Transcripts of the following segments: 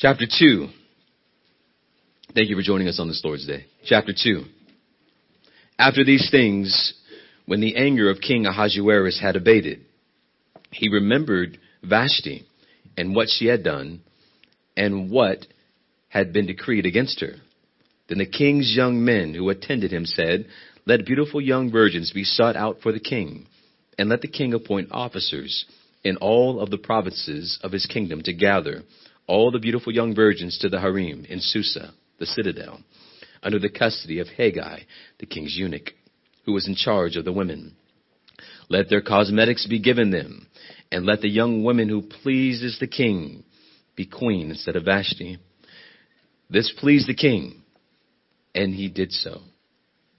Chapter 2. Thank you for joining us on this Lord's Day. Chapter 2. After these things, when the anger of King Ahasuerus had abated, he remembered Vashti and what she had done and what had been decreed against her. Then the king's young men who attended him said, Let beautiful young virgins be sought out for the king, and let the king appoint officers in all of the provinces of his kingdom to gather all the beautiful young virgins to the harem in Susa, the citadel, under the custody of Hegai, the king's eunuch, who was in charge of the women. Let their cosmetics be given them, and let the young woman who pleases the king be queen instead of Vashti. This pleased the king, and he did so.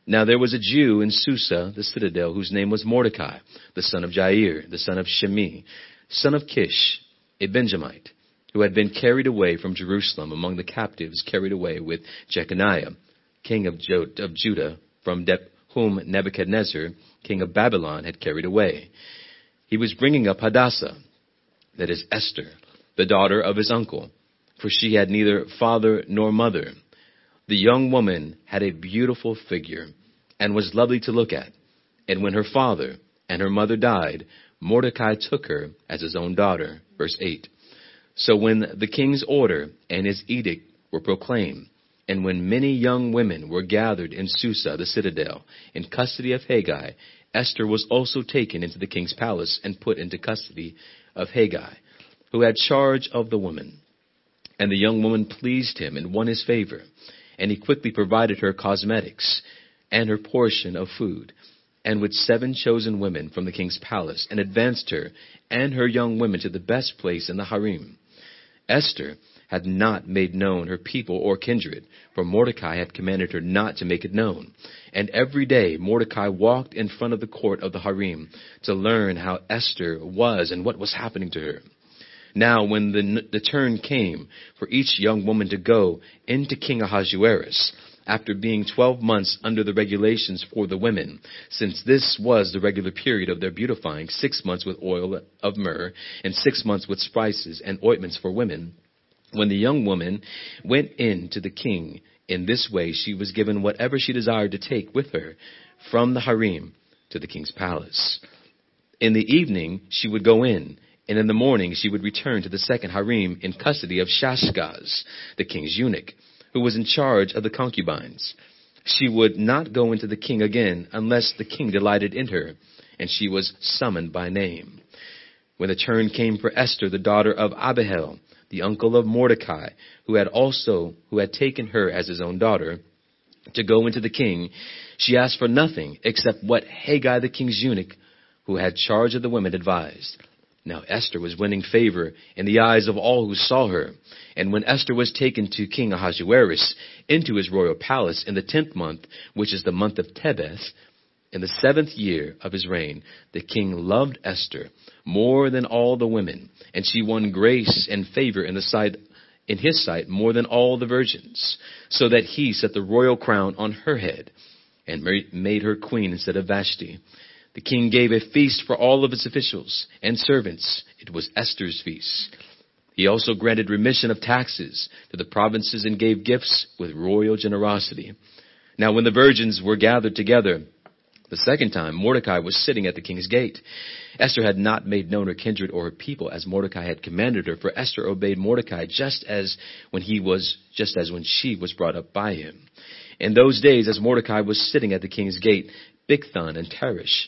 Now there was a Jew in Susa, the citadel, whose name was Mordecai, the son of Jair, the son of Shimei, son of Kish, a Benjamite who had been carried away from Jerusalem among the captives carried away with Jeconiah, king of, Judah, from whom Nebuchadnezzar, king of Babylon, had carried away. He was bringing up Hadassah, that is Esther, the daughter of his uncle, for she had neither father nor mother. The young woman had a beautiful figure and was lovely to look at. And when her father and her mother died, Mordecai took her as his own daughter. Verse 8. So when the king's order and his edict were proclaimed, and when many young women were gathered in Susa, the citadel, in custody of Hegai, Esther was also taken into the king's palace and put into custody of Hegai, who had charge of the woman. And the young woman pleased him and won his favor, and he quickly provided her cosmetics and her portion of food, and with seven chosen women from the king's palace, and advanced her and her young women to the best place in the harem. Esther had not made known her people or kindred, for Mordecai had commanded her not to make it known. And every day Mordecai walked in front of the court of the harem to learn how Esther was and what was happening to her. Now, when the, the turn came for each young woman to go into King Ahasuerus, after being 12 months under the regulations for the women, since this was the regular period of their beautifying, six months with oil of myrrh, and six months with spices and ointments for women. When the young woman went in to the king in this way, she was given whatever she desired to take with her from the harem to the king's palace. In the evening, she would go in, and in the morning she would return to the second harem in custody of Shashgaz, the king's eunuch who was in charge of the concubines. She would not go into the king again unless the king delighted in her, and she was summoned by name. When the turn came for Esther, the daughter of Abihail, the uncle of Mordecai, who had also, who had taken her as his own daughter, to go into the king, she asked for nothing except what Hegai the king's eunuch, who had charge of the women, advised. Now Esther was winning favor in the eyes of all who saw her. And when Esther was taken to King Ahasuerus into his royal palace in the tenth month, which is the month of Tebeth, in the seventh year of his reign, the king loved Esther more than all the women, and she won grace and favor in the sight in his sight more than all the virgins, so that he set the royal crown on her head and made her queen instead of Vashti. The king gave a feast for all of his officials and servants. It was Esther's feast. He also granted remission of taxes to the provinces and gave gifts with royal generosity. Now when the virgins were gathered together, the second time, Mordecai was sitting at the king's gate. Esther had not made known her kindred or her people as Mordecai had commanded her, for Esther obeyed Mordecai just as when he was, just as when she was brought up by him. In those days, as Mordecai was sitting at the king's gate, Bigthan and Teresh,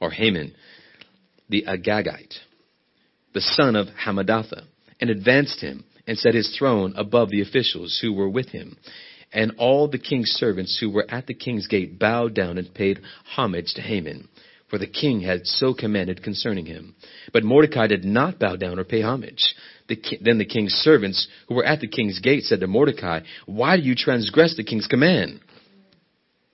or Haman, the Agagite, the son of Hammedatha, and advanced him and set his throne above the officials who were with him. And all the king's servants who were at the king's gate bowed down and paid homage to Haman, for the king had so commanded concerning him. But Mordecai did not bow down or pay homage. The, then the king's servants who were at the king's gate said to Mordecai, Why do you transgress the king's command?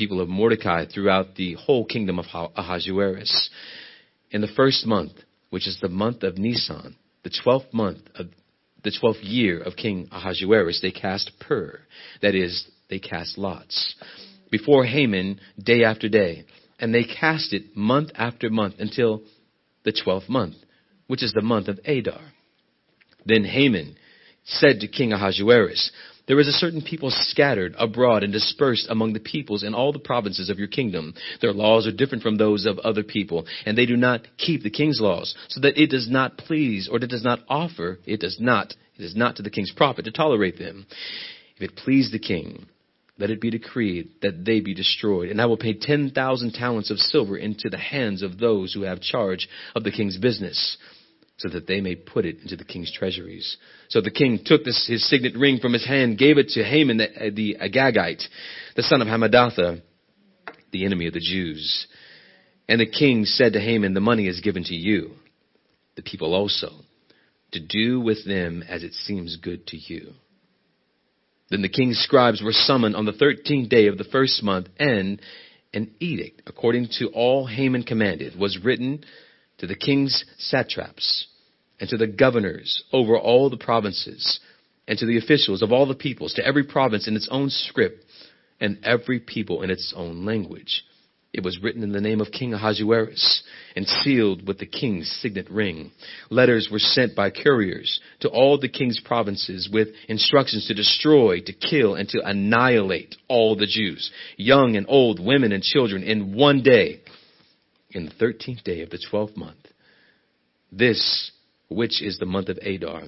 people of Mordecai throughout the whole kingdom of Ahasuerus. In the first month, which is the month of Nisan, the twelfth month of the twelfth year of King Ahasuerus, they cast pur, that is, they cast lots, before Haman day after day, and they cast it month after month until the twelfth month, which is the month of Adar. Then Haman said to King Ahasuerus, There is a certain people scattered abroad and dispersed among the peoples in all the provinces of your kingdom. Their laws are different from those of other people, and they do not keep the king's laws, so that it does not please, or it does not offer, it does not, it is not to the king's profit to tolerate them. If it please the king, let it be decreed that they be destroyed. And I will pay 10,000 talents of silver into the hands of those who have charge of the king's business, so that they may put it into the king's treasuries. So the king took this, his signet ring from his hand, gave it to Haman the, the Agagite, the son of Hammedatha, the enemy of the Jews. And the king said to Haman, The money is given to you, the people also, to do with them as it seems good to you. Then the king's scribes were summoned on the thirteenth day of the first month, and an edict, according to all Haman commanded, was written to the king's satraps and to the governors over all the provinces and to the officials of all the peoples, to every province in its own script and every people in its own language. It was written in the name of King Ahasuerus and sealed with the king's signet ring. Letters were sent by couriers to all the king's provinces with instructions to destroy, to kill, and to annihilate all the Jews, young and old, women and children, in one day, in the thirteenth day of the twelfth month. This, which is the month of Adar,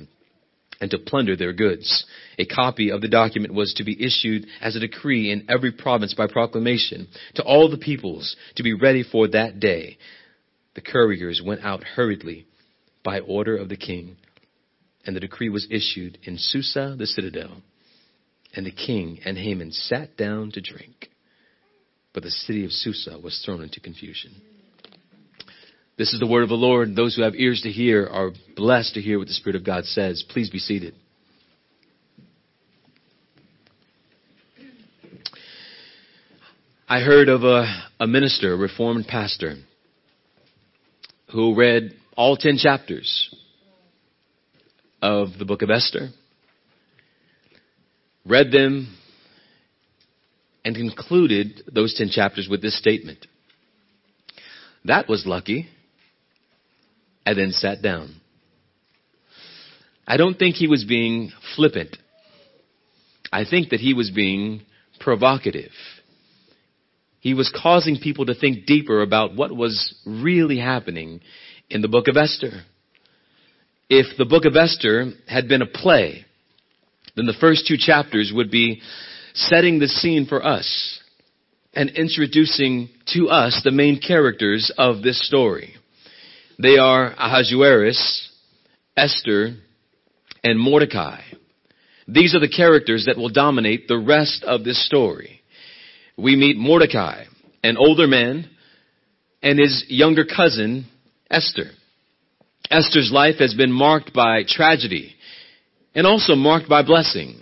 and to plunder their goods. A copy of the document was to be issued as a decree in every province by proclamation to all the peoples to be ready for that day. The couriers went out hurriedly by order of the king, and the decree was issued in Susa, the citadel. And the king and Haman sat down to drink. But the city of Susa was thrown into confusion. This is the word of the Lord. Those who have ears to hear are blessed to hear what the Spirit of God says. Please be seated. I heard of a, a minister, a reformed pastor, who read all 10 chapters of the book of Esther, read them, and concluded those 10 chapters with this statement. That was lucky and then sat down. I don't think he was being flippant. I think that he was being provocative. He was causing people to think deeper about what was really happening in the book of Esther. If the book of Esther had been a play, then the first two chapters would be setting the scene for us and introducing to us the main characters of this story. They are Ahasuerus, Esther, and Mordecai. These are the characters that will dominate the rest of this story. We meet Mordecai, an older man, and his younger cousin, Esther. Esther's life has been marked by tragedy and also marked by blessing.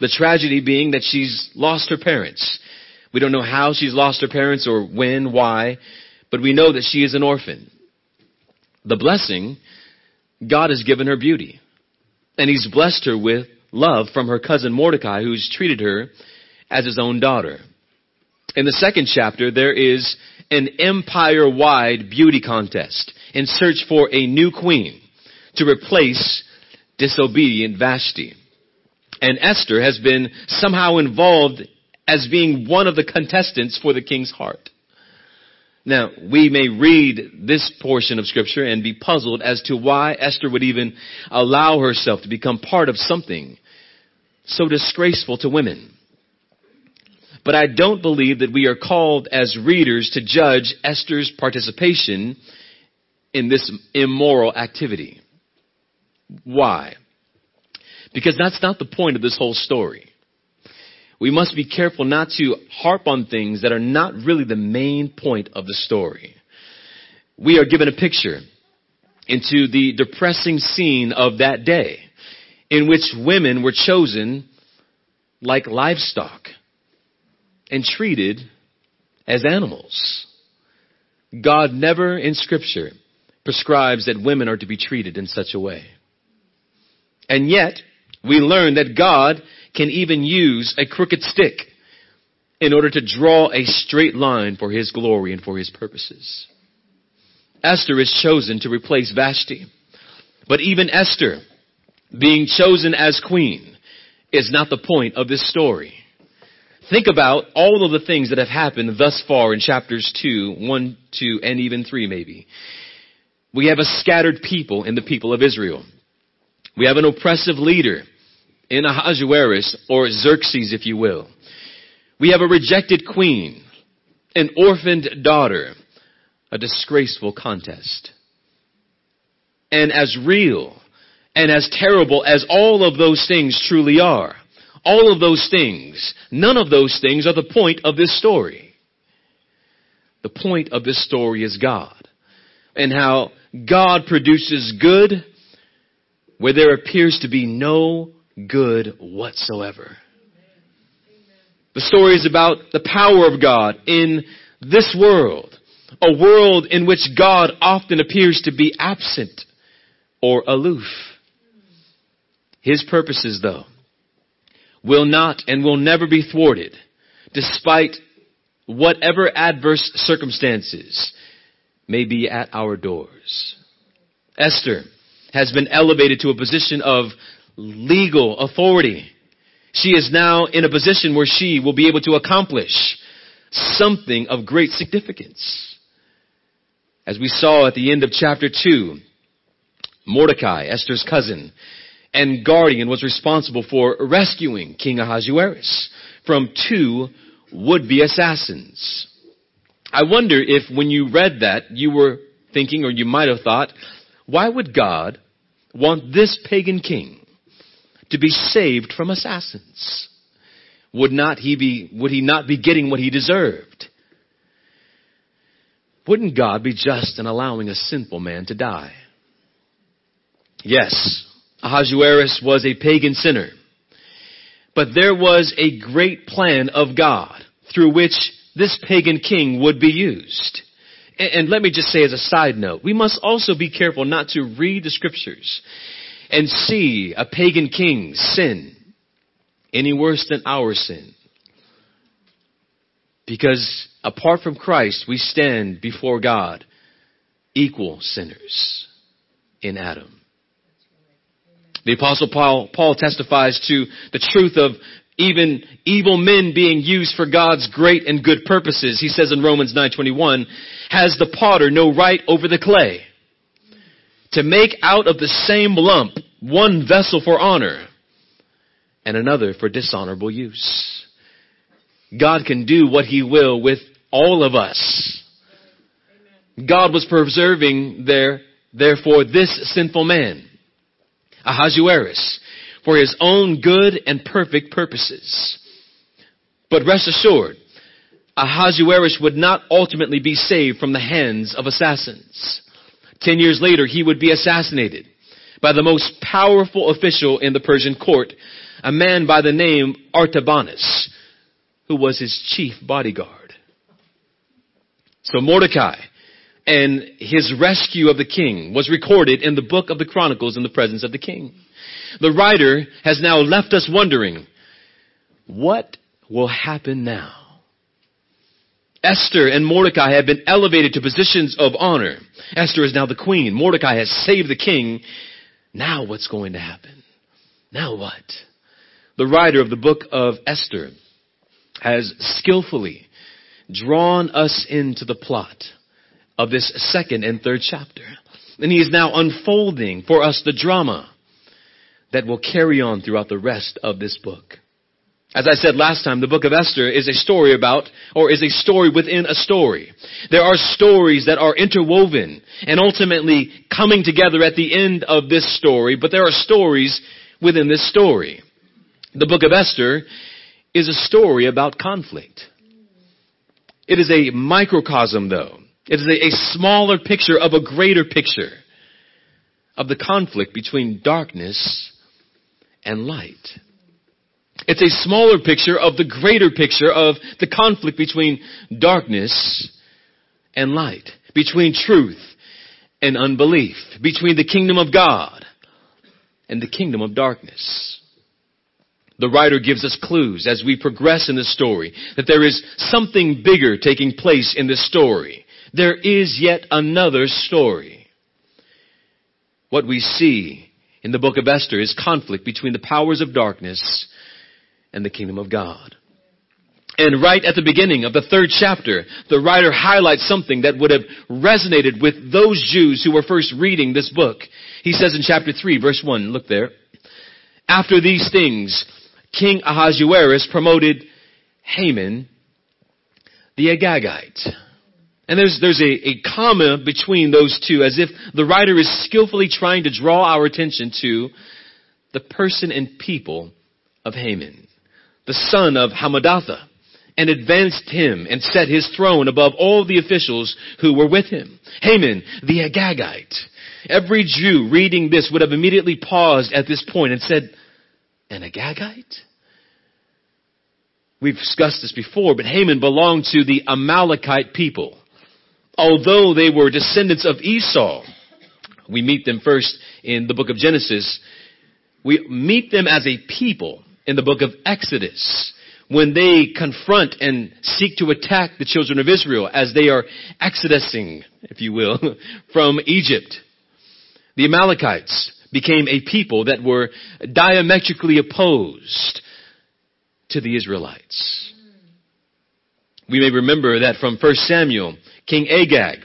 The tragedy being that she's lost her parents. We don't know how she's lost her parents or when, why, but we know that she is an orphan the blessing, God has given her beauty. And he's blessed her with love from her cousin Mordecai, who's treated her as his own daughter. In the second chapter, there is an empire wide beauty contest in search for a new queen to replace disobedient Vashti. And Esther has been somehow involved as being one of the contestants for the king's heart. Now, we may read this portion of scripture and be puzzled as to why Esther would even allow herself to become part of something so disgraceful to women. But I don't believe that we are called as readers to judge Esther's participation in this immoral activity. Why? Because that's not the point of this whole story. We must be careful not to harp on things that are not really the main point of the story. We are given a picture into the depressing scene of that day in which women were chosen like livestock and treated as animals. God never in scripture prescribes that women are to be treated in such a way. And yet, we learn that God can even use a crooked stick in order to draw a straight line for his glory and for his purposes. Esther is chosen to replace Vashti. But even Esther, being chosen as queen, is not the point of this story. Think about all of the things that have happened thus far in chapters 2, 1, 2, and even 3 maybe. We have a scattered people in the people of Israel. We have an oppressive leader in Ahasuerus, or Xerxes, if you will. We have a rejected queen, an orphaned daughter, a disgraceful contest. And as real and as terrible as all of those things truly are, all of those things, none of those things are the point of this story. The point of this story is God and how God produces good where there appears to be no good whatsoever. The story is about the power of God in this world, a world in which God often appears to be absent or aloof. His purposes, though, will not and will never be thwarted, despite whatever adverse circumstances may be at our doors. Esther has been elevated to a position of legal authority. She is now in a position where she will be able to accomplish something of great significance. As we saw at the end of chapter 2, Mordecai, Esther's cousin and guardian, was responsible for rescuing King Ahasuerus from two would-be assassins. I wonder if when you read that, you were thinking, or you might have thought, why would God want this pagan king to be saved from assassins? Would not he be, would he not be getting what he deserved? Wouldn't God be just in allowing a sinful man to die? Yes, Ahasuerus was a pagan sinner. But there was a great plan of God through which this pagan king would be used. And let me just say as a side note, we must also be careful not to read the scriptures and see a pagan king sin any worse than our sin. Because apart from Christ, we stand before God equal sinners in Adam. The apostle Paul, Paul testifies to the truth of even evil men being used for God's great and good purposes. He says in Romans 9:21, has the potter no right over the clay to make out of the same lump one vessel for honor and another for dishonorable use. God can do what he will with all of us. God was preserving there, therefore this sinful man, Ahasuerus, for his own good and perfect purposes. But rest assured, Ahasuerus would not ultimately be saved from the hands of assassins. Ten years later, he would be assassinated by the most powerful official in the Persian court, a man by the name Artabanus, who was his chief bodyguard. So Mordecai and his rescue of the king was recorded in the book of the Chronicles in the presence of the king. The writer has now left us wondering, what will happen now? Esther and Mordecai have been elevated to positions of honor. Esther is now the queen. Mordecai has saved the king. Now what's going to happen? Now what? The writer of the book of Esther has skillfully drawn us into the plot of this second and third chapter. And he is now unfolding for us the drama that will carry on throughout the rest of this book. As I said last time, the book of Esther is a story about, or is a story within a story. There are stories that are interwoven and ultimately coming together at the end of this story, but there are stories within this story. The book of Esther is a story about conflict. It is a microcosm though. It is a, a smaller picture of a greater picture of the conflict between darkness and light. It's a smaller picture of the greater picture of the conflict between darkness and light, between truth and unbelief, between the kingdom of God and the kingdom of darkness. The writer gives us clues as we progress in the story that there is something bigger taking place in this story. There is yet another story. What we see in the book of Esther is conflict between the powers of darkness and the kingdom of God. And right at the beginning of the third chapter, the writer highlights something that would have resonated with those Jews who were first reading this book. He says in chapter 3 verse 1, look there. After these things, King Ahasuerus promoted Haman the Agagite. And there's, there's a, a comma between those two as if the writer is skillfully trying to draw our attention to the person and people of Haman, the son of Hammedatha, and advanced him and set his throne above all the officials who were with him. Haman, the Agagite. Every Jew reading this would have immediately paused at this point and said, an Agagite? We've discussed this before, but Haman belonged to the Amalekite people although they were descendants of Esau, we meet them first in the book of Genesis. We meet them as a people in the book of Exodus when they confront and seek to attack the children of Israel as they are exodusing, if you will, from Egypt. The Amalekites became a people that were diametrically opposed to the Israelites. We may remember that from 1 Samuel King Agag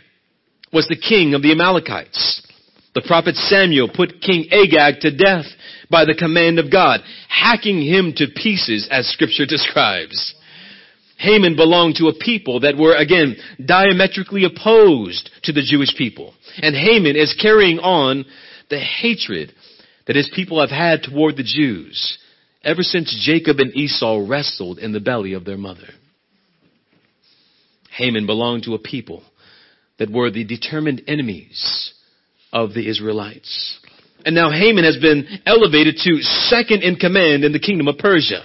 was the king of the Amalekites. The prophet Samuel put King Agag to death by the command of God, hacking him to pieces as scripture describes. Haman belonged to a people that were again diametrically opposed to the Jewish people. And Haman is carrying on the hatred that his people have had toward the Jews ever since Jacob and Esau wrestled in the belly of their mother. Haman belonged to a people that were the determined enemies of the Israelites. And now Haman has been elevated to second in command in the kingdom of Persia.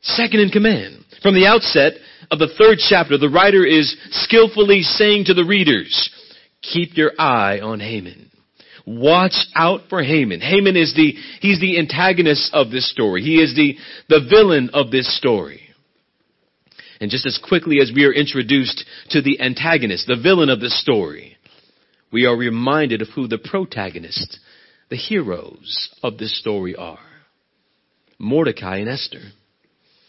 Second in command. From the outset of the third chapter, the writer is skillfully saying to the readers, keep your eye on Haman. Watch out for Haman. Haman is the, he's the antagonist of this story. He is the, the villain of this story. And just as quickly as we are introduced to the antagonist, the villain of the story, we are reminded of who the protagonists, the heroes of this story are. Mordecai and Esther.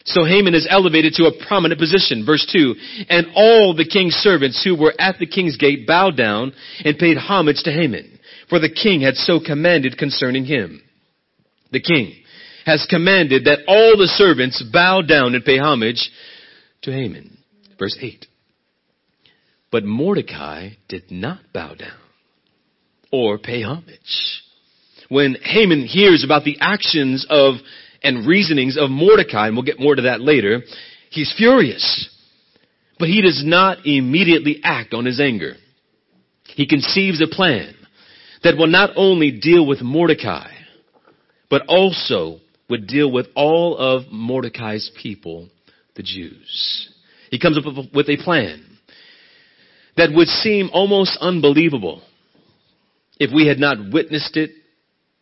So Haman is elevated to a prominent position. Verse 2. And all the king's servants who were at the king's gate bowed down and paid homage to Haman, for the king had so commanded concerning him. The king has commanded that all the servants bow down and pay homage to Haman. Verse 8. But Mordecai did not bow down or pay homage. When Haman hears about the actions of and reasonings of Mordecai, and we'll get more to that later, he's furious. But he does not immediately act on his anger. He conceives a plan that will not only deal with Mordecai, but also would deal with all of Mordecai's people the Jews. He comes up with a plan that would seem almost unbelievable if we had not witnessed it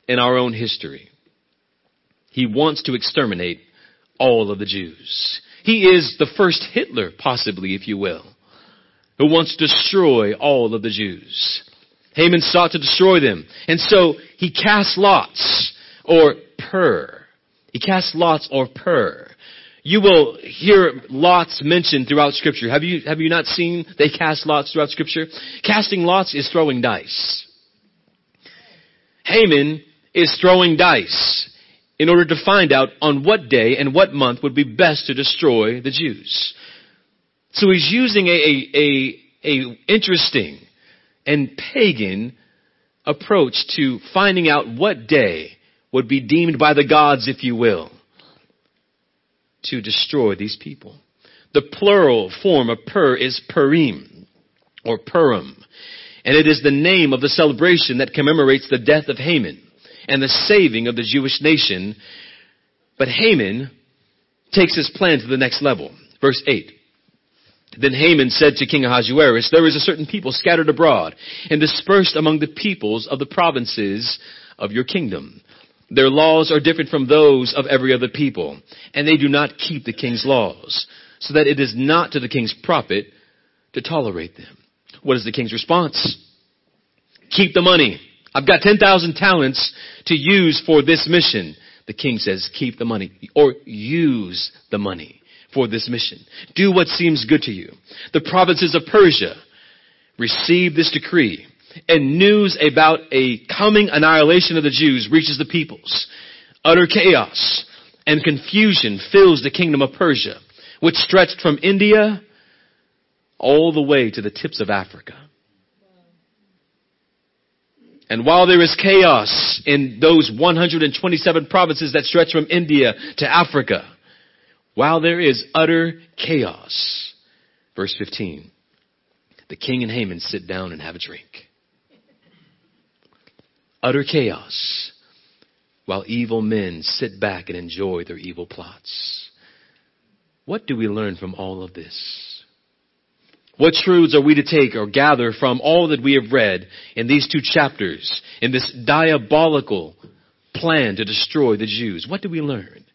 in our own history. He wants to exterminate all of the Jews. He is the first Hitler, possibly, if you will, who wants to destroy all of the Jews. Haman sought to destroy them. And so he cast lots or pur. He cast lots or pur you will hear lots mentioned throughout scripture. Have you, have you not seen they cast lots throughout scripture? Casting lots is throwing dice. Haman is throwing dice in order to find out on what day and what month would be best to destroy the Jews. So he's using a, a, a, a interesting and pagan approach to finding out what day would be deemed by the gods, if you will, to destroy these people. The plural form of Pur is Purim or Purim, and it is the name of the celebration that commemorates the death of Haman and the saving of the Jewish nation. But Haman takes his plan to the next level. Verse 8. Then Haman said to King Ahasuerus, There is a certain people scattered abroad and dispersed among the peoples of the provinces of your kingdom. Their laws are different from those of every other people, and they do not keep the king's laws, so that it is not to the king's profit to tolerate them. What is the king's response? Keep the money. I've got 10,000 talents to use for this mission. The king says, keep the money, or use the money for this mission. Do what seems good to you. The provinces of Persia receive this decree and news about a coming annihilation of the Jews reaches the peoples. Utter chaos and confusion fills the kingdom of Persia, which stretched from India all the way to the tips of Africa. And while there is chaos in those 127 provinces that stretch from India to Africa, while there is utter chaos. Verse 15. The king and Haman sit down and have a drink. Utter chaos. While evil men sit back and enjoy their evil plots. What do we learn from all of this? What truths are we to take or gather from all that we have read in these two chapters, in this diabolical plan to destroy the Jews? What do we learn?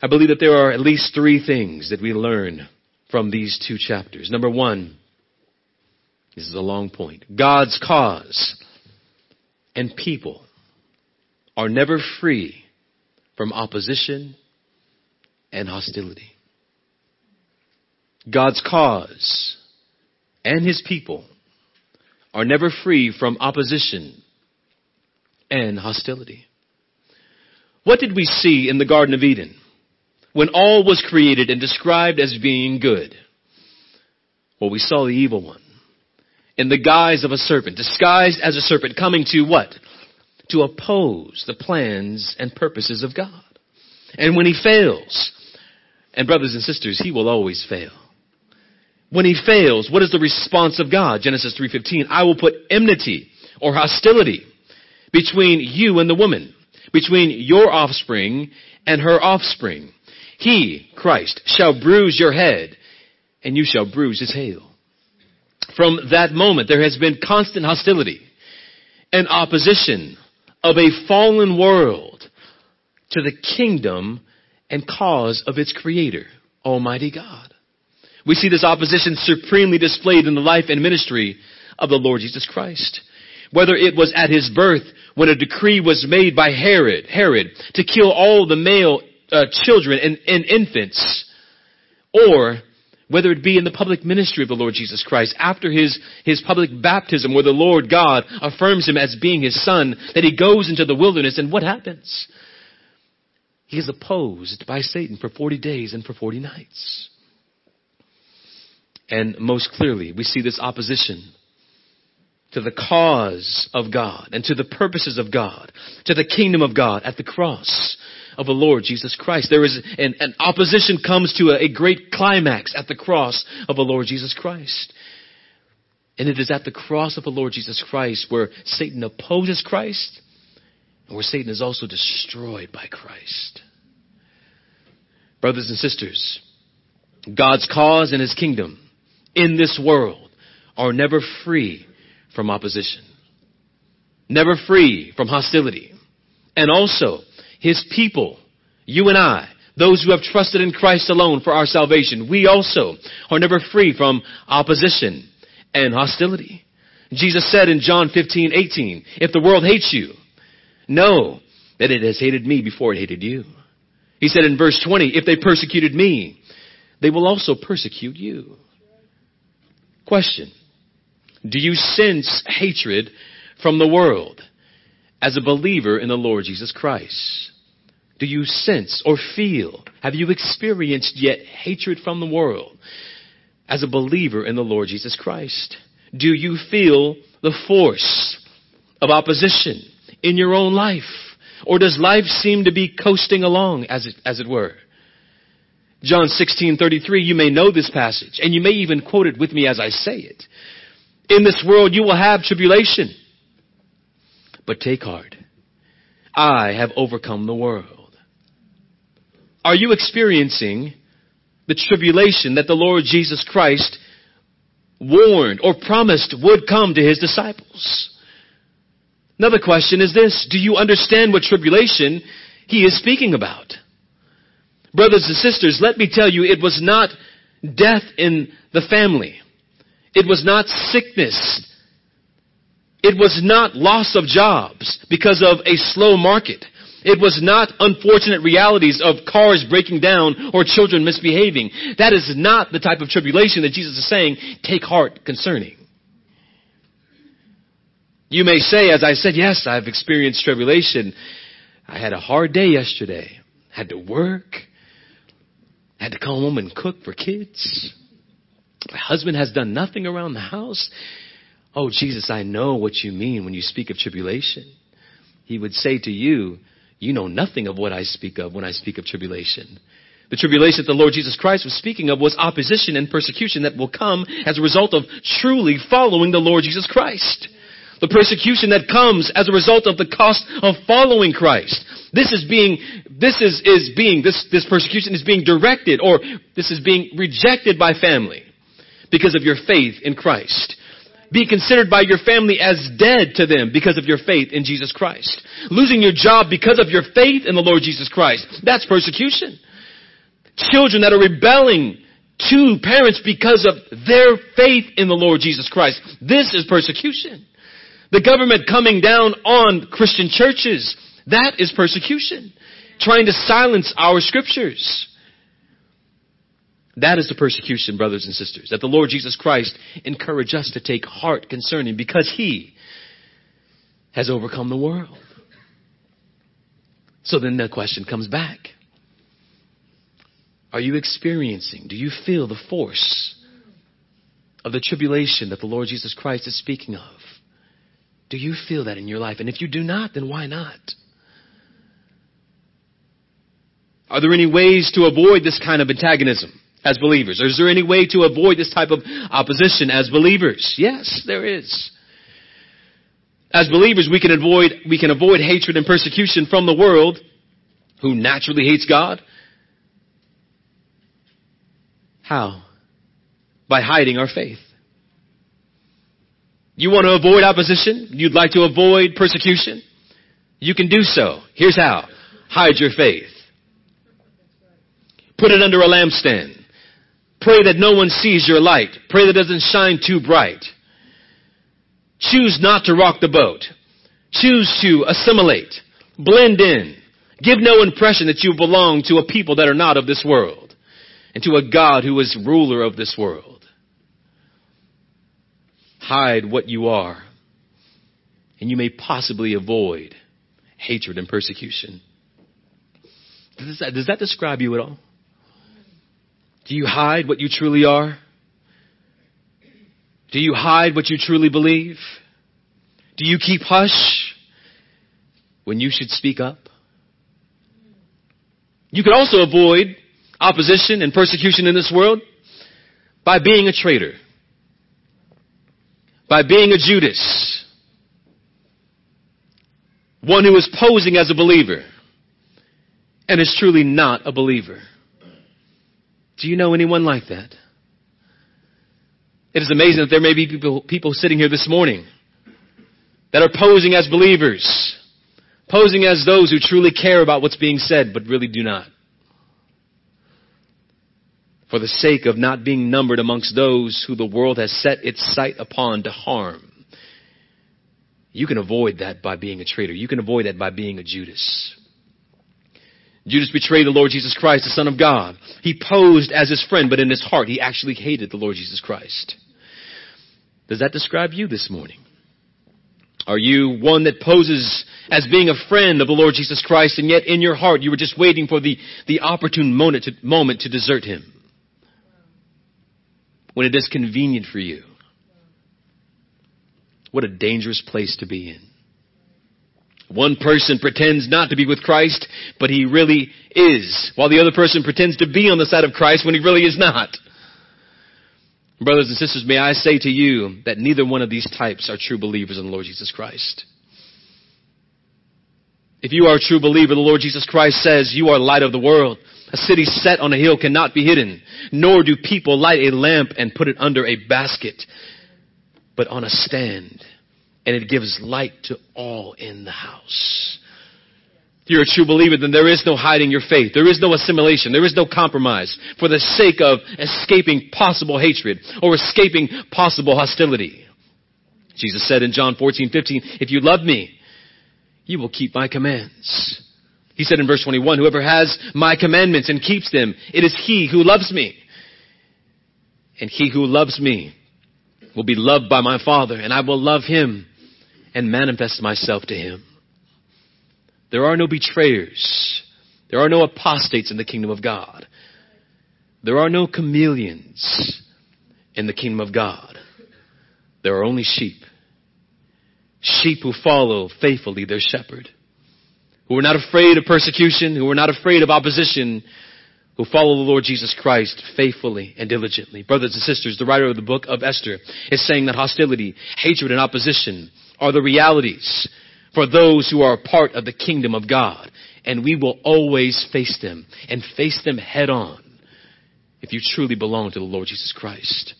I believe that there are at least three things that we learn from these two chapters. Number one, this is a long point. God's cause and people are never free from opposition and hostility. God's cause and his people are never free from opposition and hostility. What did we see in the Garden of Eden? when all was created and described as being good. Well, we saw the evil one in the guise of a serpent, disguised as a serpent, coming to what? To oppose the plans and purposes of God. And when he fails, and brothers and sisters, he will always fail. When he fails, what is the response of God? Genesis 3:15, I will put enmity or hostility between you and the woman, between your offspring and her offspring. He, Christ, shall bruise your head, and you shall bruise his heel. From that moment, there has been constant hostility and opposition of a fallen world to the kingdom and cause of its creator, Almighty God. We see this opposition supremely displayed in the life and ministry of the Lord Jesus Christ. Whether it was at his birth when a decree was made by Herod, Herod, to kill all the male uh, children and, and infants, or whether it be in the public ministry of the Lord Jesus Christ, after his, his public baptism where the Lord God affirms him as being his son, that he goes into the wilderness and what happens? He is opposed by Satan for 40 days and for 40 nights. And most clearly, we see this opposition to the cause of God and to the purposes of God, to the kingdom of God at the cross of the Lord Jesus Christ. There is an, an opposition comes to a, a great climax at the cross of the Lord Jesus Christ. And it is at the cross of the Lord Jesus Christ where Satan opposes Christ and where Satan is also destroyed by Christ. Brothers and sisters, God's cause and his kingdom in this world are never free from opposition, never free from hostility. And also, his people, you and I, those who have trusted in Christ alone for our salvation, we also are never free from opposition and hostility. Jesus said in John 15, 18, if the world hates you, know that it has hated me before it hated you. He said in verse 20, if they persecuted me, they will also persecute you. Question. Do you sense hatred from the world as a believer in the Lord Jesus Christ? Do you sense or feel, have you experienced yet hatred from the world as a believer in the Lord Jesus Christ? Do you feel the force of opposition in your own life? Or does life seem to be coasting along as it, as it were? John 16:33 you may know this passage and you may even quote it with me as I say it. In this world you will have tribulation. But take heart. I have overcome the world. Are you experiencing the tribulation that the Lord Jesus Christ warned or promised would come to his disciples? Another question is this. Do you understand what tribulation he is speaking about? Brothers and sisters, let me tell you, it was not death in the family. It was not sickness. It was not loss of jobs because of a slow market. It was not unfortunate realities of cars breaking down or children misbehaving. That is not the type of tribulation that Jesus is saying, take heart concerning. You may say, as I said, yes, I've experienced tribulation. I had a hard day yesterday. Had to work. Had to come home and cook for kids. My husband has done nothing around the house. Oh, Jesus, I know what you mean when you speak of tribulation. He would say to you, you know nothing of what I speak of when I speak of tribulation. The tribulation that the Lord Jesus Christ was speaking of was opposition and persecution that will come as a result of truly following the Lord Jesus Christ. The persecution that comes as a result of the cost of following Christ. This is being, this is, is being, this, this persecution is being directed or this is being rejected by family because of your faith in Christ. Be considered by your family as dead to them because of your faith in Jesus Christ. Losing your job because of your faith in the Lord Jesus Christ. That's persecution. Children that are rebelling to parents because of their faith in the Lord Jesus Christ. This is persecution. The government coming down on Christian churches. That is persecution. Trying to silence our scriptures. That is the persecution, brothers and sisters, that the Lord Jesus Christ encouraged us to take heart concerning because He has overcome the world. So then the question comes back. Are you experiencing, do you feel the force of the tribulation that the Lord Jesus Christ is speaking of? Do you feel that in your life? And if you do not, then why not? Are there any ways to avoid this kind of antagonism as believers? Or is there any way to avoid this type of opposition as believers? Yes, there is. As believers, we can avoid, we can avoid hatred and persecution from the world who naturally hates God. How? By hiding our faith. You want to avoid opposition? You'd like to avoid persecution? You can do so. Here's how. Hide your faith. Put it under a lampstand. Pray that no one sees your light. Pray that it doesn't shine too bright. Choose not to rock the boat. Choose to assimilate. Blend in. Give no impression that you belong to a people that are not of this world and to a God who is ruler of this world hide what you are, and you may possibly avoid hatred and persecution. Does that, does that describe you at all? Do you hide what you truly are? Do you hide what you truly believe? Do you keep hush when you should speak up? You can also avoid opposition and persecution in this world by being a traitor by being a Judas. One who is posing as a believer and is truly not a believer. Do you know anyone like that? It is amazing that there may be people, people sitting here this morning that are posing as believers, posing as those who truly care about what's being said, but really do not for the sake of not being numbered amongst those who the world has set its sight upon to harm. You can avoid that by being a traitor. You can avoid that by being a Judas. Judas betrayed the Lord Jesus Christ, the Son of God. He posed as his friend, but in his heart he actually hated the Lord Jesus Christ. Does that describe you this morning? Are you one that poses as being a friend of the Lord Jesus Christ and yet in your heart you were just waiting for the, the opportune moment to, moment to desert Him? When it is convenient for you. What a dangerous place to be in. One person pretends not to be with Christ, but he really is, while the other person pretends to be on the side of Christ when he really is not. Brothers and sisters, may I say to you that neither one of these types are true believers in the Lord Jesus Christ. If you are a true believer, the Lord Jesus Christ says you are light of the world. A city set on a hill cannot be hidden, nor do people light a lamp and put it under a basket, but on a stand, and it gives light to all in the house. If you're a true believer, then there is no hiding your faith. There is no assimilation. There is no compromise for the sake of escaping possible hatred or escaping possible hostility. Jesus said in John 14, 15, if you love me, you will keep my commands. He said in verse 21, whoever has my commandments and keeps them, it is he who loves me. And he who loves me will be loved by my Father, and I will love him and manifest myself to him. There are no betrayers. There are no apostates in the kingdom of God. There are no chameleons in the kingdom of God. There are only sheep. Sheep who follow faithfully their shepherd. Who are not afraid of persecution, who are not afraid of opposition, who follow the Lord Jesus Christ faithfully and diligently. Brothers and sisters, the writer of the book of Esther is saying that hostility, hatred, and opposition are the realities for those who are a part of the kingdom of God. And we will always face them and face them head on if you truly belong to the Lord Jesus Christ.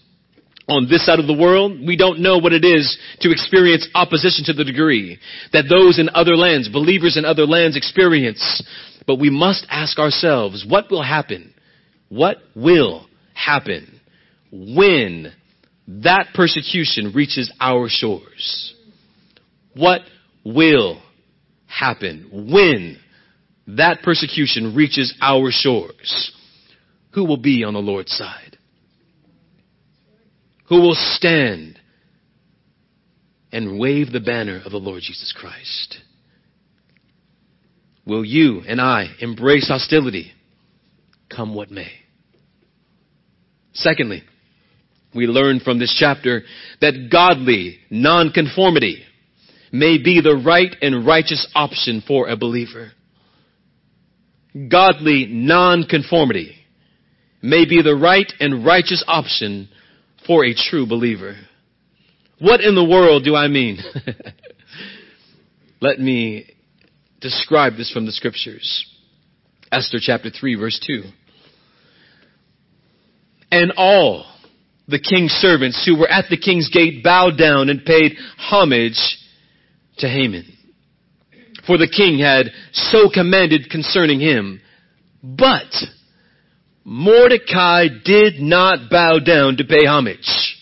On this side of the world, we don't know what it is to experience opposition to the degree that those in other lands, believers in other lands experience. But we must ask ourselves, what will happen? What will happen when that persecution reaches our shores? What will happen when that persecution reaches our shores. Who will be on the Lord's side? Who will stand and wave the banner of the Lord Jesus Christ? Will you and I embrace hostility, come what may? Secondly, we learn from this chapter that godly nonconformity may be the right and righteous option for a believer. Godly nonconformity may be the right and righteous option for a true believer. What in the world do I mean? Let me describe this from the scriptures. Esther chapter 3 verse 2. And all the king's servants who were at the king's gate bowed down and paid homage to Haman. For the king had so commanded concerning him. But Mordecai did not bow down to pay homage.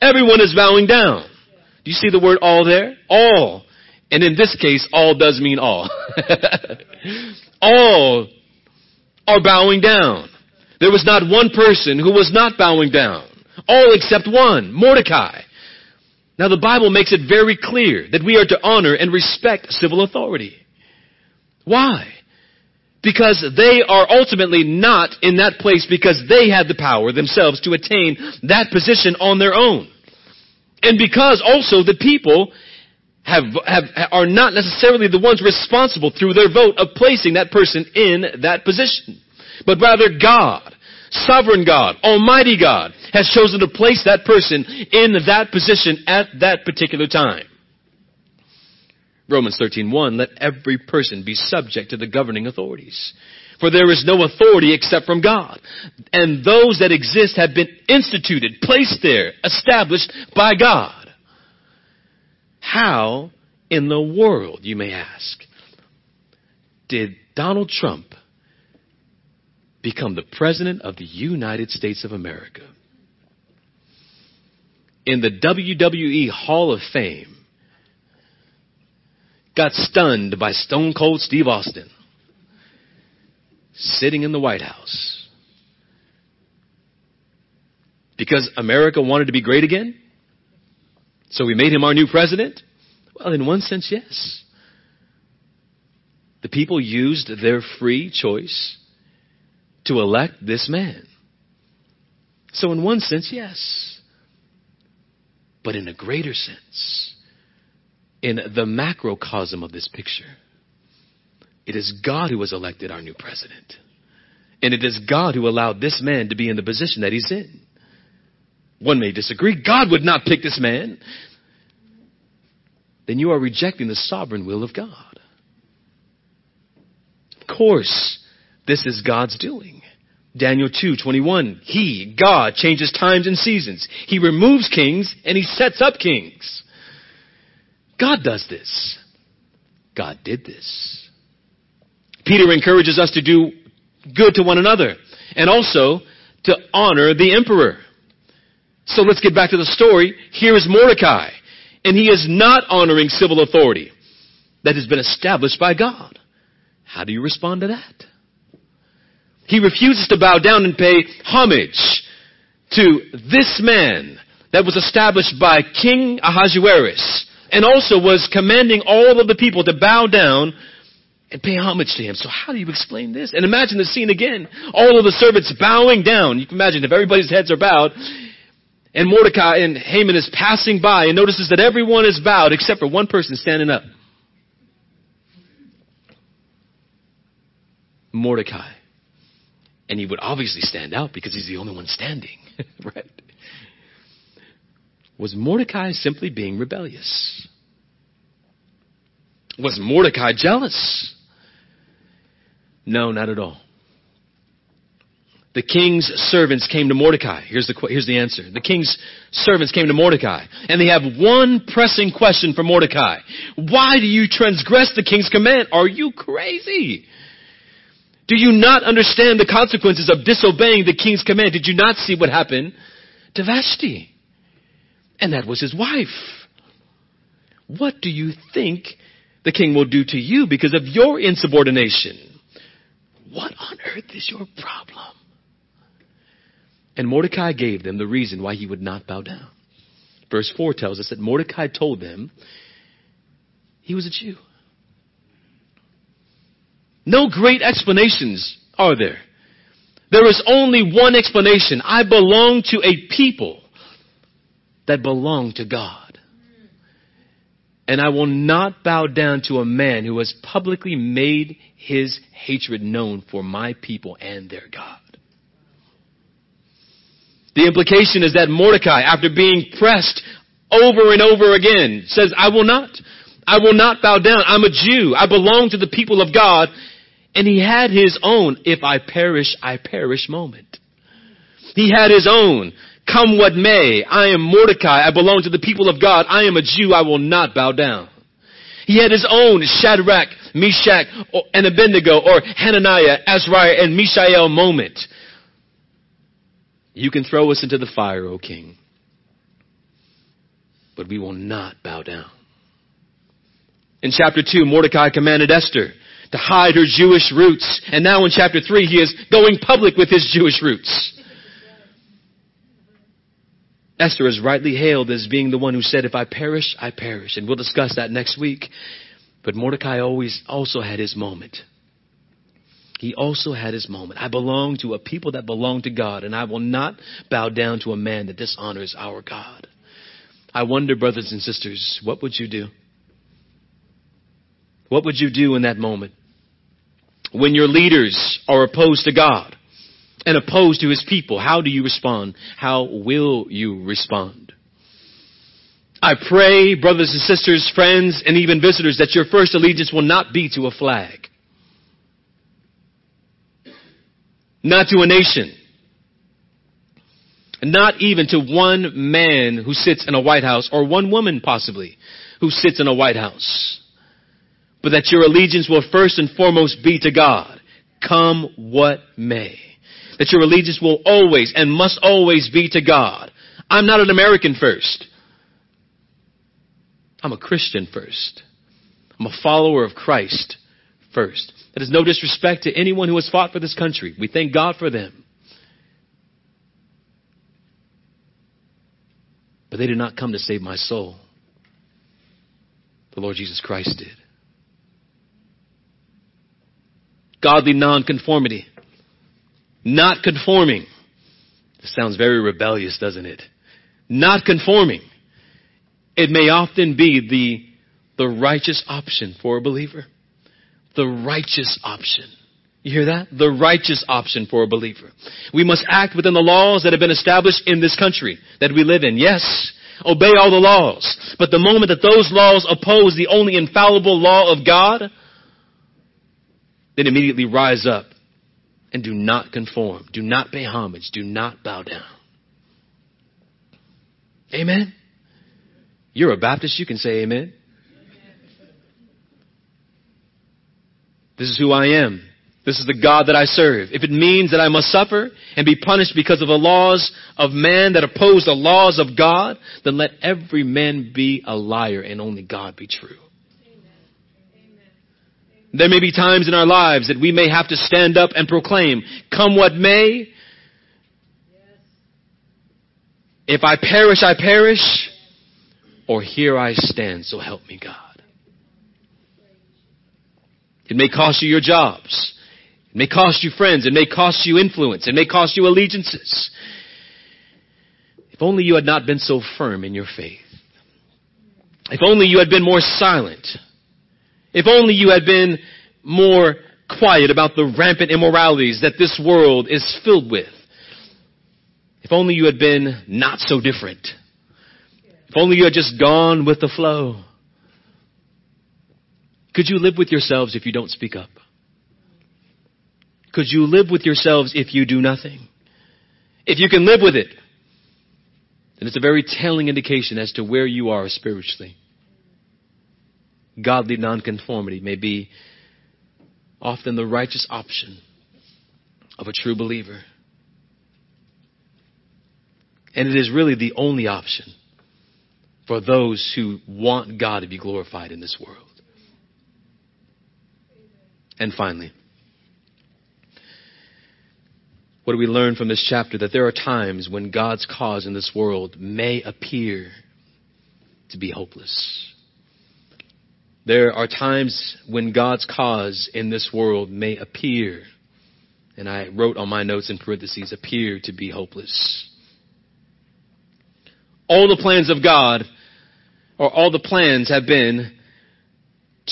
Everyone is bowing down. Do you see the word all there? All. And in this case, all does mean all. all are bowing down. There was not one person who was not bowing down. All except one, Mordecai. Now the Bible makes it very clear that we are to honor and respect civil authority. Why? Because they are ultimately not in that place because they had the power themselves to attain that position on their own. And because also the people have, have, are not necessarily the ones responsible through their vote of placing that person in that position. But rather God, sovereign God, Almighty God, has chosen to place that person in that position at that particular time. Romans 13:1 let every person be subject to the governing authorities. For there is no authority except from God. And those that exist have been instituted placed there established by God. How in the world you may ask did Donald Trump become the president of the United States of America in the WWE Hall of Fame got stunned by Stone Cold Steve Austin. sitting in the White House. Because America wanted to be great again? So we made him our new president? Well, in one sense, yes. The people used their free choice to elect this man. So, in one sense, yes. But in a greater sense, in the macrocosm of this picture, it is God who has elected our new president. And it is God who allowed this man to be in the position that he's in. One may disagree. God would not pick this man. Then you are rejecting the sovereign will of God. Of course, this is God's doing. Daniel 2:21 He God changes times and seasons. He removes kings and he sets up kings. God does this. God did this. Peter encourages us to do good to one another and also to honor the emperor. So let's get back to the story. Here is Mordecai, and he is not honoring civil authority that has been established by God. How do you respond to that? He refuses to bow down and pay homage to this man that was established by King Ahasuerus and also was commanding all of the people to bow down and pay homage to him. So how do you explain this? And imagine the scene again. All of the servants bowing down. You can imagine if everybody's heads are bowed and Mordecai and Haman is passing by and notices that everyone is bowed except for one person standing up. Mordecai. And he would obviously stand out because he's the only one standing, right? Was Mordecai simply being rebellious? Was Mordecai jealous? No, not at all. The king's servants came to Mordecai. Here's the, here's the answer. The king's servants came to Mordecai, and they have one pressing question for Mordecai. Why do you transgress the king's command? Are you crazy? Do you not understand the consequences of disobeying the king's command? Did you not see what happened to Vashti? And that was his wife. What do you think the king will do to you because of your insubordination? What on earth is your problem? And Mordecai gave them the reason why he would not bow down. Verse 4 tells us that Mordecai told them he was a Jew. No great explanations are there. There is only one explanation. I belong to a people that belong to God. And I will not bow down to a man who has publicly made his hatred known for my people and their God. The implication is that Mordecai, after being pressed over and over again, says, I will not. I will not bow down. I'm a Jew. I belong to the people of God. And he had his own, if I perish, I perish moment. He had his own, come what may, I am Mordecai, I belong to the people of God, I am a Jew, I will not bow down. He had his own Shadrach, Meshach, and Abednego, or Hananiah, Azariah, and Mishael moment. You can throw us into the fire, O king, but we will not bow down. In chapter 2, Mordecai commanded Esther to hide her Jewish roots. And now in chapter 3, he is going public with his Jewish roots. Esther is rightly hailed as being the one who said, If I perish, I perish. And we'll discuss that next week. But Mordecai always also had his moment. He also had his moment. I belong to a people that belong to God, and I will not bow down to a man that dishonors our God. I wonder, brothers and sisters, what would you do? What would you do in that moment? When your leaders are opposed to God and opposed to his people, how do you respond? How will you respond? I pray, brothers and sisters, friends, and even visitors, that your first allegiance will not be to a flag, not to a nation, not even to one man who sits in a White House, or one woman possibly who sits in a White House but that your allegiance will first and foremost be to God, come what may. That your allegiance will always and must always be to God. I'm not an American first. I'm a Christian first. I'm a follower of Christ first. That is no disrespect to anyone who has fought for this country. We thank God for them. But they did not come to save my soul. The Lord Jesus Christ did. Godly nonconformity. Not conforming. This sounds very rebellious, doesn't it? Not conforming. It may often be the, the righteous option for a believer. The righteous option. You hear that? The righteous option for a believer. We must act within the laws that have been established in this country that we live in. Yes, obey all the laws. But the moment that those laws oppose the only infallible law of God, then immediately rise up and do not conform. Do not pay homage. Do not bow down. Amen? You're a Baptist, you can say amen. This is who I am. This is the God that I serve. If it means that I must suffer and be punished because of the laws of man that oppose the laws of God, then let every man be a liar and only God be true. There may be times in our lives that we may have to stand up and proclaim, come what may. If I perish, I perish, or here I stand, so help me God. It may cost you your jobs. It may cost you friends. It may cost you influence. It may cost you allegiances. If only you had not been so firm in your faith. If only you had been more silent. If only you had been more quiet about the rampant immoralities that this world is filled with. If only you had been not so different. If only you had just gone with the flow. Could you live with yourselves if you don't speak up? Could you live with yourselves if you do nothing? If you can live with it, then it's a very telling indication as to where you are spiritually. Godly nonconformity may be often the righteous option of a true believer. And it is really the only option for those who want God to be glorified in this world. And finally, what do we learn from this chapter? That there are times when God's cause in this world may appear to be hopeless. There are times when God's cause in this world may appear, and I wrote on my notes in parentheses, appear to be hopeless. All the plans of God, or all the plans have been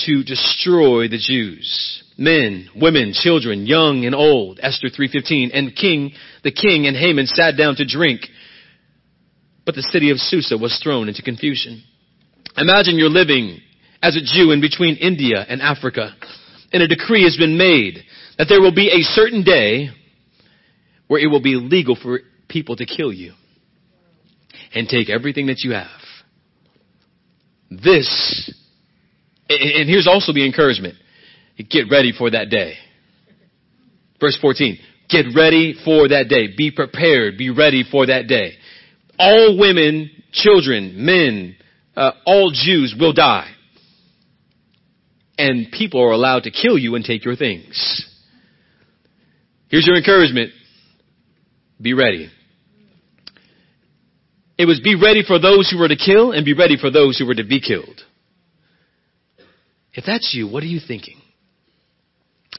to destroy the Jews men, women, children, young and old. Esther 3:15 and king the king and Haman sat down to drink. But the city of Susa was thrown into confusion. Imagine you're living as a Jew in between India and Africa and a decree has been made that there will be a certain day where it will be legal for people to kill you and take everything that you have. This, and here's also the encouragement. Get ready for that day. Verse 14. Get ready for that day. Be prepared. Be ready for that day. All women, children, men, uh, all Jews will die. And people are allowed to kill you and take your things. Here's your encouragement. Be ready. It was be ready for those who were to kill and be ready for those who were to be killed. If that's you, what are you thinking?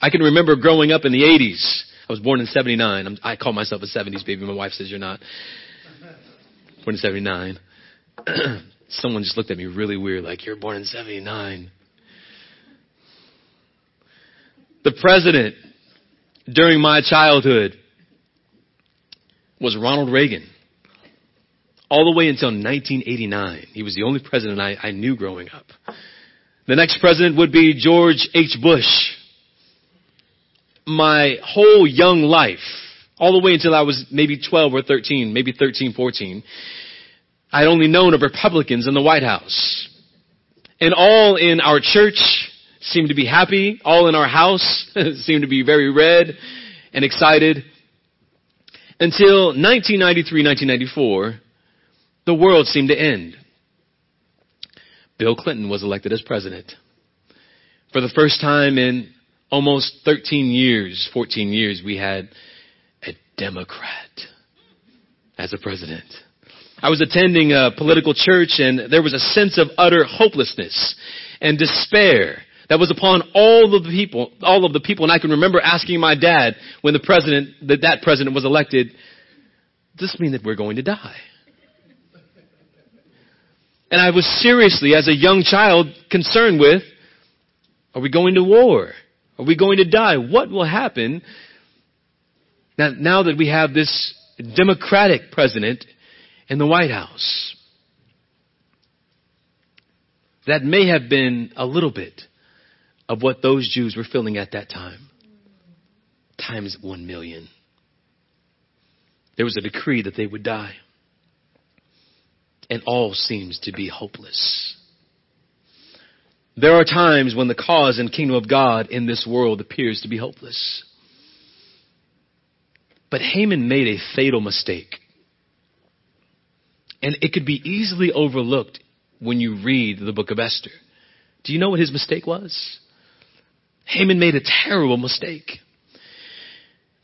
I can remember growing up in the 80s. I was born in 79. I'm, i call myself a 70s baby. My wife says you're not. Born in 79. Someone just looked at me really weird, like, you're born in 79. The president during my childhood was Ronald Reagan. All the way until 1989. He was the only president I, I knew growing up. The next president would be George H. Bush my whole young life, all the way until I was maybe 12 or 13, maybe 13, 14, I had only known of Republicans in the White House. And all in our church seemed to be happy. All in our house seemed to be very red and excited. Until 1993, 1994, the world seemed to end. Bill Clinton was elected as president. For the first time in almost 13 years, 14 years, we had a Democrat as a president. I was attending a political church and there was a sense of utter hopelessness and despair that was upon all of the people, all of the people. And I can remember asking my dad when the president, that that president was elected, does this mean that we're going to die? And I was seriously, as a young child, concerned with, are we going to war? Are we going to die? What will happen now, now that we have this Democratic president in the White House? That may have been a little bit of what those Jews were feeling at that time. Times one million. There was a decree that they would die. And all seems to be hopeless. There are times when the cause and kingdom of God in this world appears to be hopeless. But Haman made a fatal mistake. And it could be easily overlooked when you read the book of Esther. Do you know what his mistake was? Haman made a terrible mistake.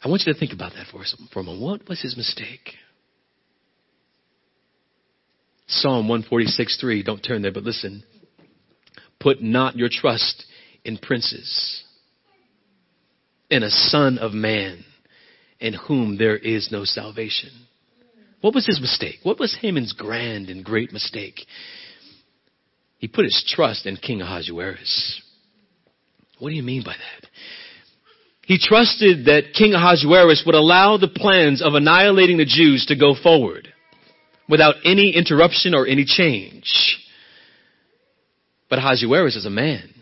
I want you to think about that for, for a moment. What was his mistake? Psalm 146 3. Don't turn there, but listen. Put not your trust in princes, in a son of man, in whom there is no salvation. What was his mistake? What was Haman's grand and great mistake? He put his trust in King Ahasuerus. What do you mean by that? He trusted that King Ahasuerus would allow the plans of annihilating the Jews to go forward without any interruption or any change. But Ahasuerus is a man.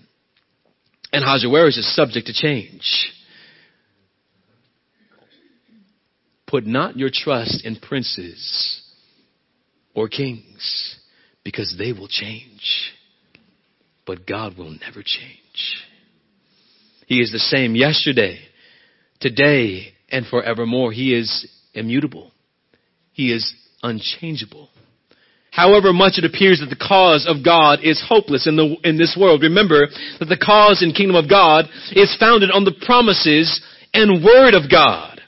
And Ahasuerus is subject to change. Put not your trust in princes or kings because they will change. But God will never change. He is the same yesterday, today, and forevermore. He is immutable. He is unchangeable. However much it appears that the cause of God is hopeless in, the, in this world, remember that the cause and kingdom of God is founded on the promises and word of God.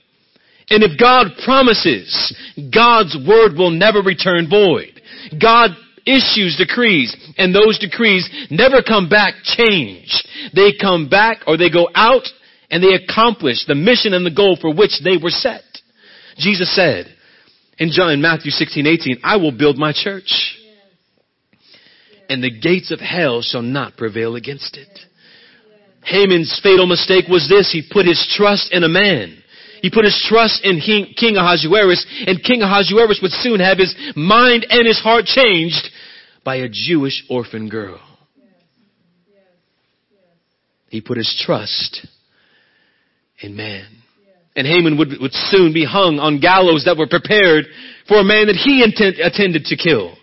And if God promises, God's word will never return void. God issues decrees, and those decrees never come back changed. They come back or they go out and they accomplish the mission and the goal for which they were set. Jesus said in John Matthew 16, 18, I will build my church. And the gates of hell shall not prevail against it. Haman's fatal mistake was this. He put his trust in a man. He put his trust in King Ahasuerus, and King Ahasuerus would soon have his mind and his heart changed by a Jewish orphan girl. He put his trust in man. And Haman would, would soon be hung on gallows that were prepared for a man that he intended to kill.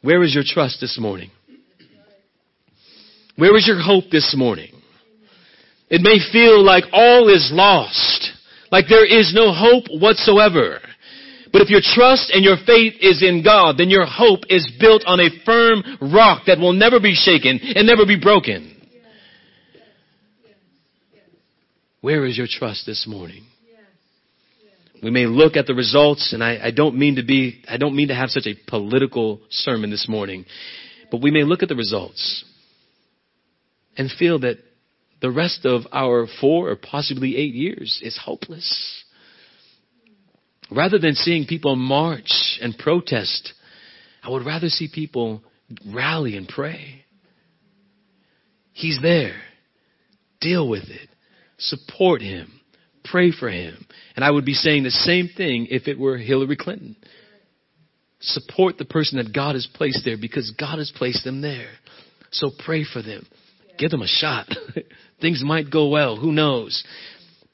Where is your trust this morning? Where is your hope this morning? It may feel like all is lost, like there is no hope whatsoever. But if your trust and your faith is in God, then your hope is built on a firm rock that will never be shaken and never be broken. Where is your trust this morning? We may look at the results, and I, I, don't mean to be, I don't mean to have such a political sermon this morning, but we may look at the results and feel that the rest of our four or possibly eight years is hopeless. Rather than seeing people march and protest, I would rather see people rally and pray. He's there. Deal with it. Support him. Pray for him. And I would be saying the same thing if it were Hillary Clinton. Support the person that God has placed there because God has placed them there. So pray for them. Give them a shot. Things might go well. Who knows?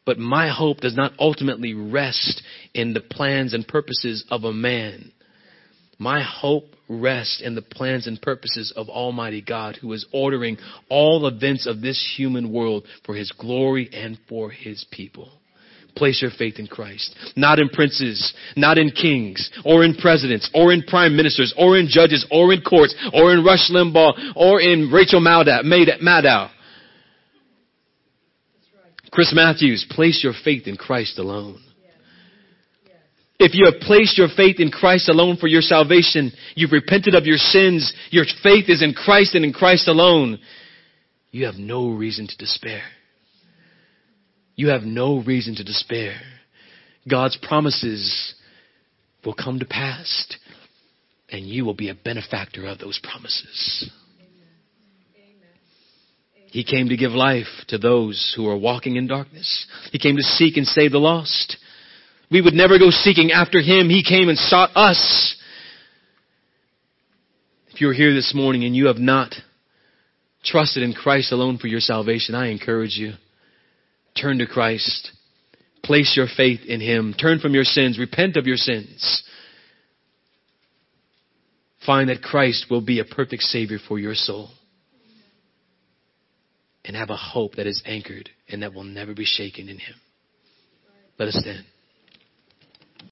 But my hope does not ultimately rest in the plans and purposes of a man. My hope rests in the plans and purposes of Almighty God who is ordering all events of this human world for His glory and for His people. Place your faith in Christ. Not in princes, not in kings, or in presidents, or in prime ministers, or in judges, or in courts, or in Rush Limbaugh, or in Rachel Maddow. Maddow. Chris Matthews, place your faith in Christ alone. If you have placed your faith in Christ alone for your salvation, you've repented of your sins, your faith is in Christ and in Christ alone, you have no reason to despair. You have no reason to despair. God's promises will come to pass, and you will be a benefactor of those promises. He came to give life to those who are walking in darkness. He came to seek and save the lost. We would never go seeking after Him. He came and sought us. If you're here this morning and you have not trusted in Christ alone for your salvation, I encourage you. Turn to Christ. Place your faith in Him. Turn from your sins. Repent of your sins. Find that Christ will be a perfect Savior for your soul. And have a hope that is anchored and that will never be shaken in Him. Let us stand.